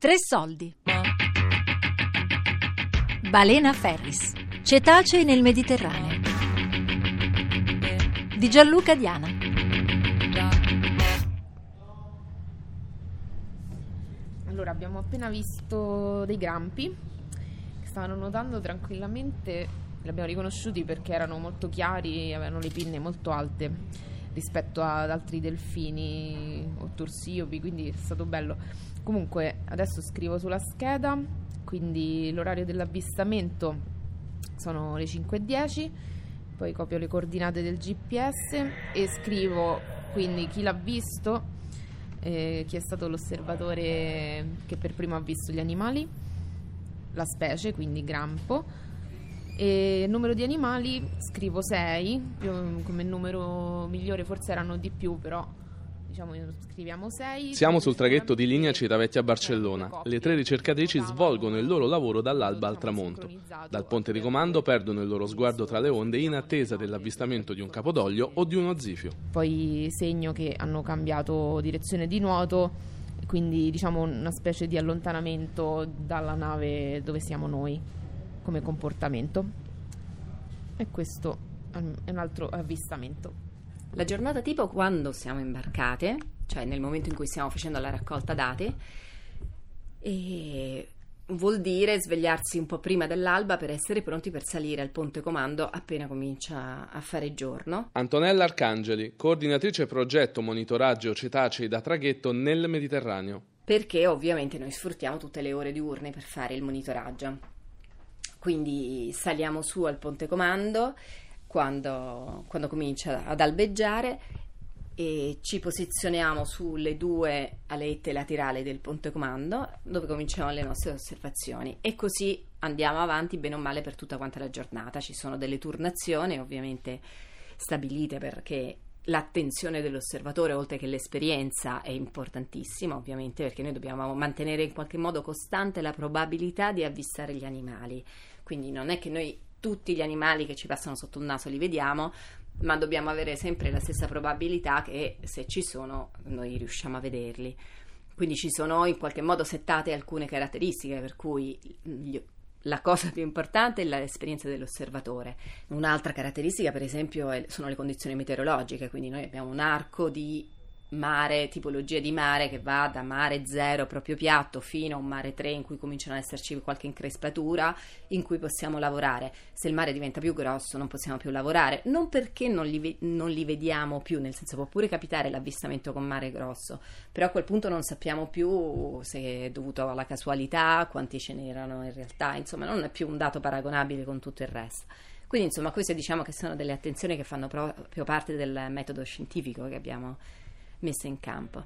Tre soldi. Balena Ferris. Cetacei nel Mediterraneo. Di Gianluca Diana. Allora, abbiamo appena visto dei grampi che stavano nuotando tranquillamente. Li abbiamo riconosciuti perché erano molto chiari e avevano le pinne molto alte rispetto ad altri delfini o torsiopi, quindi è stato bello. Comunque, adesso scrivo sulla scheda, quindi l'orario dell'avvistamento sono le 5.10, poi copio le coordinate del GPS e scrivo quindi chi l'ha visto, eh, chi è stato l'osservatore che per primo ha visto gli animali, la specie, quindi grampo. E numero di animali scrivo 6, come numero migliore forse erano di più, però diciamo scriviamo 6. Siamo sul traghetto di linea Civitavecchia Barcellona. Le tre ricercatrici svolgono il loro lavoro dall'alba al tramonto. Dal ponte di comando perdono il loro sguardo tra le onde in attesa dell'avvistamento di un capodoglio o di uno zifio. Poi segno che hanno cambiato direzione di nuoto, quindi diciamo una specie di allontanamento dalla nave dove siamo noi come comportamento. E questo è un altro avvistamento. La giornata tipo quando siamo imbarcate, cioè nel momento in cui stiamo facendo la raccolta dati, e vuol dire svegliarsi un po' prima dell'alba per essere pronti per salire al ponte comando appena comincia a fare giorno. Antonella Arcangeli, coordinatrice progetto monitoraggio cetacei da traghetto nel Mediterraneo. Perché ovviamente noi sfruttiamo tutte le ore diurne per fare il monitoraggio. Quindi saliamo su al ponte comando quando, quando comincia ad albeggiare e ci posizioniamo sulle due alette laterali del ponte comando dove cominciamo le nostre osservazioni e così andiamo avanti bene o male per tutta quanta la giornata. Ci sono delle turnazioni ovviamente stabilite perché l'attenzione dell'osservatore oltre che l'esperienza è importantissima ovviamente perché noi dobbiamo mantenere in qualche modo costante la probabilità di avvistare gli animali quindi non è che noi tutti gli animali che ci passano sotto il naso li vediamo, ma dobbiamo avere sempre la stessa probabilità che se ci sono noi riusciamo a vederli. Quindi ci sono in qualche modo settate alcune caratteristiche per cui la cosa più importante è l'esperienza dell'osservatore. Un'altra caratteristica, per esempio, sono le condizioni meteorologiche, quindi noi abbiamo un arco di mare, tipologia di mare che va da mare zero proprio piatto fino a un mare 3 in cui cominciano ad esserci qualche increspatura in cui possiamo lavorare. Se il mare diventa più grosso non possiamo più lavorare, non perché non li, non li vediamo più, nel senso può pure capitare l'avvistamento con mare grosso, però a quel punto non sappiamo più se è dovuto alla casualità, quanti ce n'erano in realtà, insomma non è più un dato paragonabile con tutto il resto. Quindi insomma queste diciamo che sono delle attenzioni che fanno proprio parte del metodo scientifico che abbiamo messa in campo.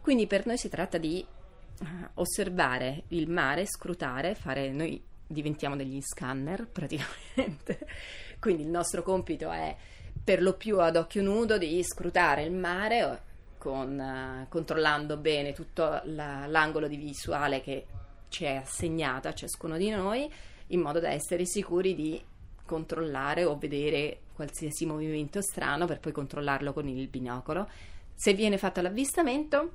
Quindi per noi si tratta di uh, osservare il mare, scrutare, fare noi diventiamo degli scanner praticamente. Quindi il nostro compito è per lo più ad occhio nudo di scrutare il mare con, uh, controllando bene tutto la, l'angolo di visuale che ci è assegnato a ciascuno di noi in modo da essere sicuri di controllare o vedere qualsiasi movimento strano per poi controllarlo con il binocolo se viene fatto l'avvistamento,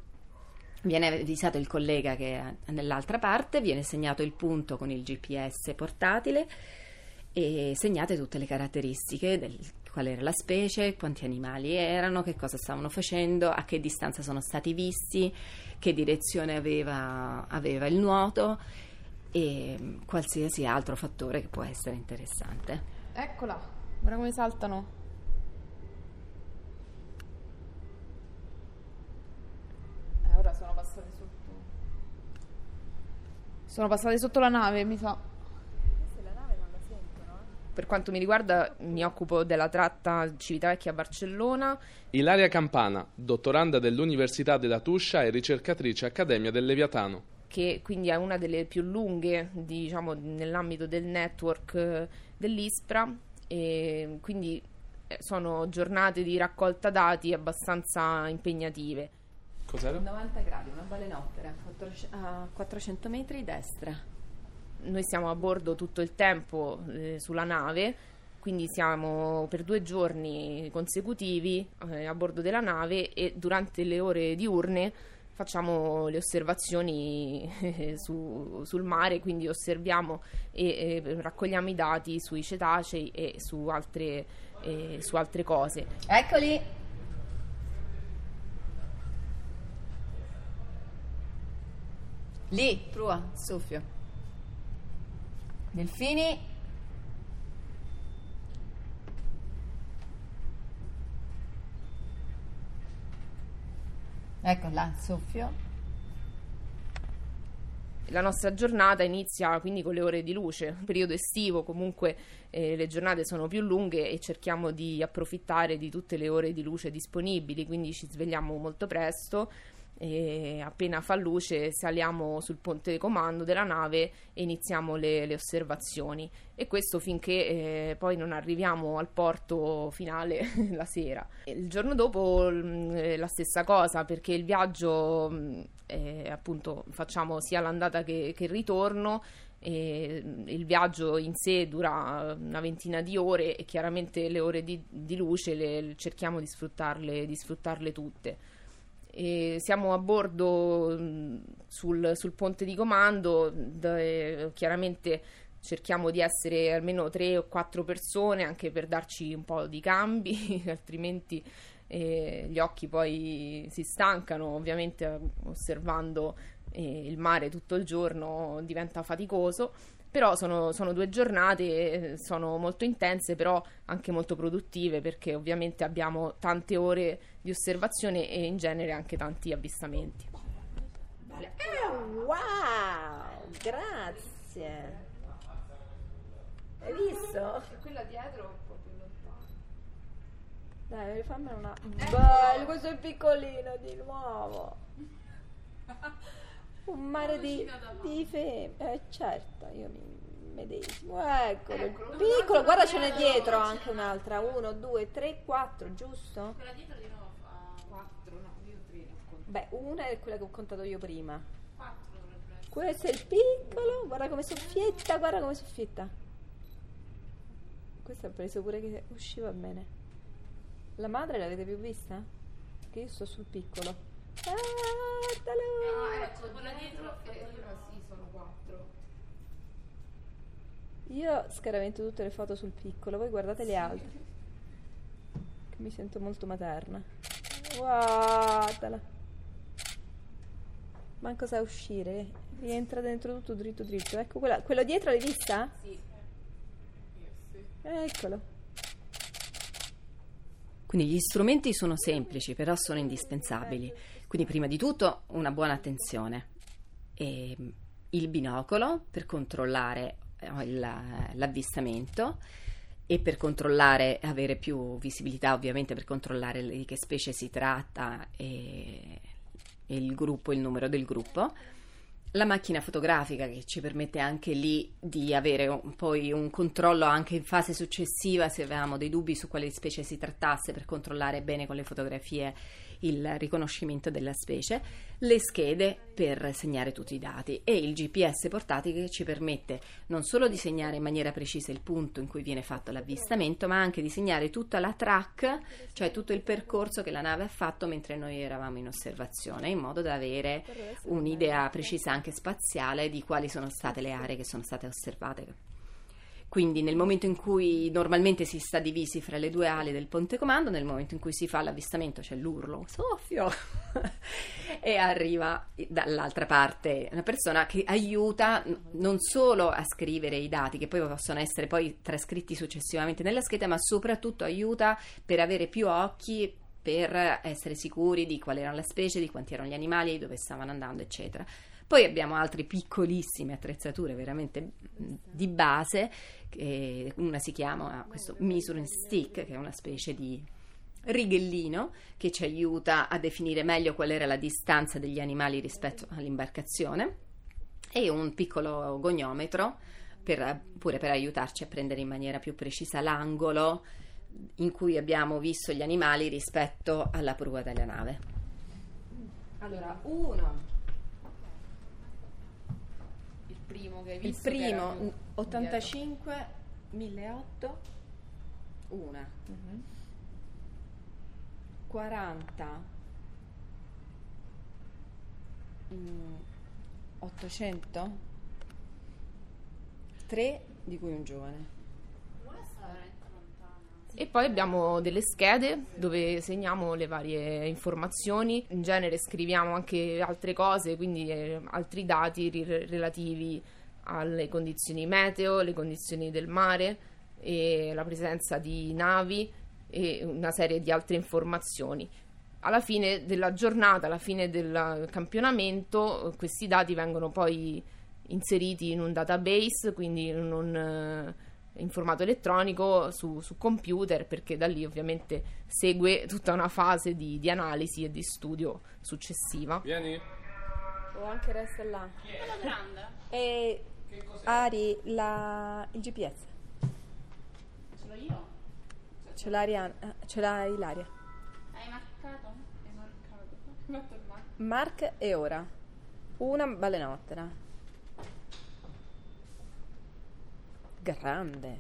viene avvisato il collega che è nell'altra parte, viene segnato il punto con il GPS portatile e segnate tutte le caratteristiche del qual era la specie, quanti animali erano, che cosa stavano facendo, a che distanza sono stati visti, che direzione aveva, aveva il nuoto e qualsiasi altro fattore che può essere interessante. Eccola, guarda come saltano. ora sono passate sotto. Sono passate sotto la nave, mi sa. Per quanto mi riguarda, mi occupo della tratta Civitavecchia Barcellona. Ilaria Campana, dottoranda dell'Università della Tuscia e ricercatrice Accademia del Leviatano. Che quindi è una delle più lunghe, diciamo, nell'ambito del network eh, dell'ISPRA. E quindi eh, sono giornate di raccolta dati abbastanza impegnative. Cos'era? 90 gradi, una balenottera a 400 metri destra. Noi siamo a bordo tutto il tempo eh, sulla nave, quindi siamo per due giorni consecutivi eh, a bordo della nave e durante le ore diurne facciamo le osservazioni su, sul mare, quindi osserviamo e, e, raccogliamo i dati sui cetacei e su altre, e su altre cose. Eccoli! Lì, prua, soffio. Delfini. Ecco là, soffio. La nostra giornata inizia quindi con le ore di luce, periodo estivo comunque eh, le giornate sono più lunghe e cerchiamo di approfittare di tutte le ore di luce disponibili, quindi ci svegliamo molto presto e appena fa luce saliamo sul ponte di comando della nave e iniziamo le, le osservazioni e questo finché eh, poi non arriviamo al porto finale la sera. Il giorno dopo mh, mm, eh, la stessa cosa perché il viaggio mh, mm, eh, appunto facciamo sia l'andata che, che il ritorno e mm, il viaggio in sé dura una ventina di ore e chiaramente le ore di, di luce le, cerchiamo di sfruttarle, di sfruttarle tutte. E siamo a bordo sul, sul, ponte di comando, chiaramente cerchiamo di essere almeno tre o quattro persone anche per darci un po' di cambi, altrimenti eh, gli occhi poi si stancano, ovviamente osservando il mare tutto il giorno diventa faticoso però sono, sono, due giornate, eh, sono molto intense, però anche molto produttive perché ovviamente abbiamo tante ore di osservazione e in genere anche tanti avvistamenti. Eh, wow, grazie. Hai visto? Quella dietro è un po' più lontana. Dai, fammela una... Bello, questo è piccolino di nuovo. Un mare di, di femmine. Eh certo, io mi medesimo. Eccolo, Eccolo piccolo, guarda ce n'è dietro anche un'altra. Uno, due, tre, quattro, giusto? Quella dietro di nuovo fa quattro, no, io tre Beh, una è quella che ho contato io prima. Quattro. Questo è il piccolo, guarda come soffietta, guarda come soffietta. Questa ho preso pure che usciva bene. La madre l'avete più vista? Che io sto sul piccolo. Guardalo! Ah, ecco, quella dietro e allora sì, sono quattro. Io scaravento tutte le foto sul piccolo, voi guardate le altre. Che mi sento molto materna. Guardala! Manco sa uscire, rientra dentro tutto dritto dritto. Ecco quella, quello dietro l'hai vista? Sì. Eccolo. Quindi gli strumenti sono semplici, però sono indispensabili. Quindi prima di tutto una buona attenzione. E il binocolo per controllare eh, l'avvistamento e per controllare, avere più visibilità ovviamente per controllare di che specie si tratta e, e il gruppo, il numero del gruppo la macchina fotografica che ci permette anche lì di avere un, poi un controllo anche in fase successiva se avevamo dei dubbi su quale specie si trattasse per controllare bene con le fotografie il riconoscimento della specie, le schede per segnare tutti i dati e il GPS portatile che ci permette non solo di segnare in maniera precisa il punto in cui viene fatto l'avvistamento, ma anche di segnare tutta la track, cioè tutto il percorso che la nave ha fatto mentre noi eravamo in osservazione, in modo da avere un'idea precisa anche spaziale di quali sono state le aree che sono state osservate. Quindi nel momento in cui normalmente si sta divisi fra le due ali del ponte comando, nel momento in cui si fa l'avvistamento c'è l'urlo, soffio, e arriva dall'altra parte una persona che aiuta non solo a scrivere i dati, che poi possono essere poi trascritti successivamente nella scheda, ma soprattutto aiuta per avere più occhi per essere sicuri di qual era la specie, di quanti erano gli animali, dove stavano andando, eccetera. Poi abbiamo altre piccolissime attrezzature veramente di base, una si chiama questo measuring stick, che è una specie di righellino che ci aiuta a definire meglio qual era la distanza degli animali rispetto all'imbarcazione e un piccolo goniometro per, pure per aiutarci a prendere in maniera più precisa l'angolo in cui abbiamo visto gli animali rispetto alla prua della nave. Allora, uno primo che hai visto? Il primo, 85, 1008, una. Uh-huh. 40, Mm, 800? 3 di cui un giovane. E poi abbiamo delle schede dove segniamo le varie informazioni, in genere scriviamo anche altre cose, quindi eh, altri dati relativi alle condizioni meteo, le condizioni del mare, e la presenza di navi e una serie di altre informazioni. Alla fine della giornata, alla fine del campionamento, questi dati vengono poi inseriti in un database, quindi in un in formato elettronico su, su, computer perché da lì ovviamente segue tutta una fase di, di analisi e di studio successiva. Vieni. O anche resta là. Quella grande? E Ari, la... il GPS. Ce l'ho io? Ce l'ha, Ariana, ce l'ha Ilaria. Hai marcato? Hai marcato. Metto il marco. Mark e ora. Una balenottera. Grande,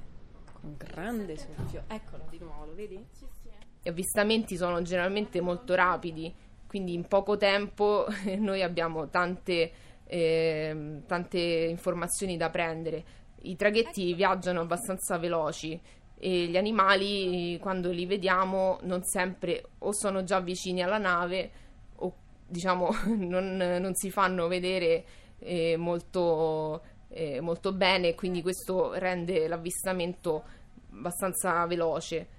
con grande soffio. Eccolo di nuovo, lo vedi? Sì, sì. Gli avvistamenti sono generalmente molto rapidi, quindi in poco tempo noi abbiamo tante, eh, tante informazioni da prendere. I traghetti viaggiano abbastanza veloci e gli animali quando li vediamo non sempre o sono già vicini alla nave o diciamo non, non si fanno vedere eh, molto eh, molto bene, quindi questo rende l'avvistamento abbastanza veloce.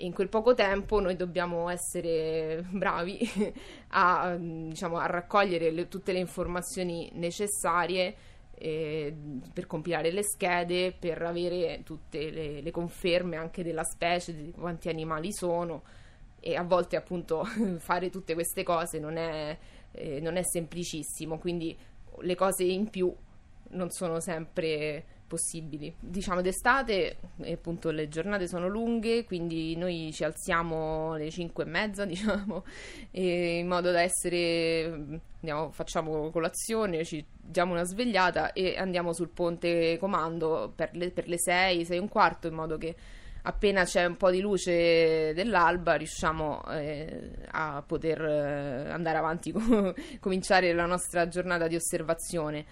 In quel poco tempo noi dobbiamo essere bravi a, diciamo, a raccogliere le, tutte le informazioni necessarie eh, per compilare le schede, per avere tutte le, le, conferme anche della specie, di quanti animali sono. E a volte appunto fare tutte queste cose non è, eh, non è semplicissimo, quindi le cose in più non sono sempre possibili. Diciamo d'estate, appunto le giornate sono lunghe, quindi noi ci alziamo alle 5 e mezza, diciamo, in modo da essere, andiamo, facciamo colazione, ci diamo una svegliata e andiamo sul ponte comando per le, per le 6, 6 e un quarto, in modo che appena c'è un po' di luce dell'alba riusciamo eh, a poter eh, andare avanti, cominciare la nostra giornata di osservazione.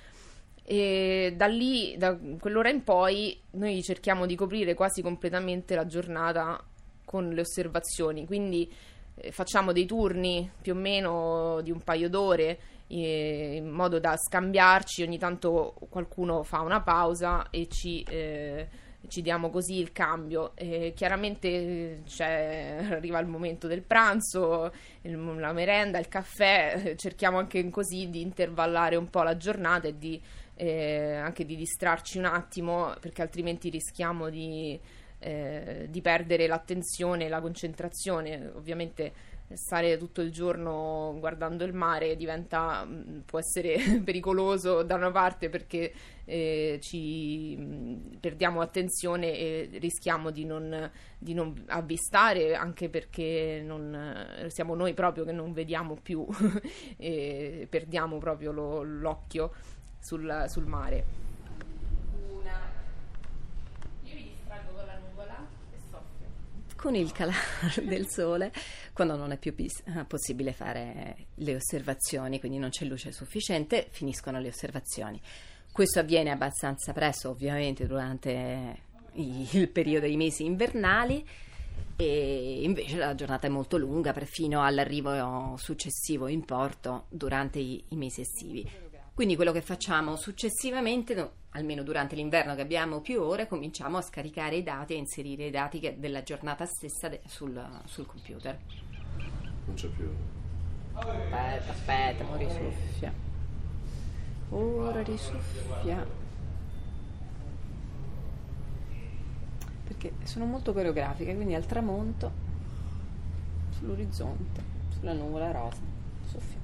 E da lì, da quell'ora in poi, noi cerchiamo di coprire quasi completamente la giornata con le osservazioni. Quindi eh, facciamo dei turni più o meno di un paio d'ore eh, in modo da scambiarci. Ogni tanto qualcuno fa una pausa e ci. Eh, ci diamo così il cambio. Eh, chiaramente arriva il momento del pranzo, il, la merenda, il caffè, cerchiamo anche così di intervallare un po' la giornata e di eh, anche di distrarci un attimo perché altrimenti rischiamo di, eh, di perdere l'attenzione e la concentrazione. Ovviamente stare tutto il giorno guardando il mare diventa, mm, può essere pericoloso da una parte perché eh, ci mm, perdiamo attenzione e rischiamo di non, di non avvistare anche perché non, siamo noi proprio che non vediamo più e perdiamo proprio lo, l'occhio sul, sul mare. Una. Io mi distraggo con la nuvola e soffio. Con il calare del sole, quando non è più pis- eh, possibile fare le osservazioni, quindi non c'è luce sufficiente, finiscono le osservazioni. Questo avviene abbastanza presto, ovviamente, durante il periodo dei mesi invernali e invece la giornata è molto lunga, perfino all'arrivo successivo in porto durante i, i mesi estivi. Quindi quello che facciamo successivamente, no, almeno durante l'inverno che abbiamo più ore, cominciamo a scaricare i dati e inserire i dati che, della giornata stessa de, sul, sul, computer. Non c'è più. Aspetta, aspetta, ora risuffia. Ora risuffia. Perché sono molto coreografiche, quindi al tramonto, sull'orizzonte, sulla nuvola rosa, soffia.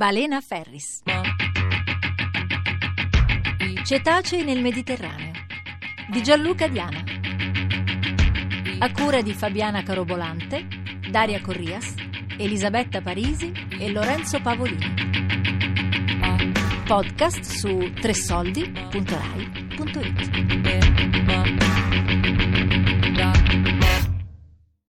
Balena Ferris. Cetacei nel Mediterraneo di Gianluca Diana. A cura di Fabiana Carobolante, Daria Corrias, Elisabetta Parisi e Lorenzo Pavolini. podcast su tressoldi.rai.it.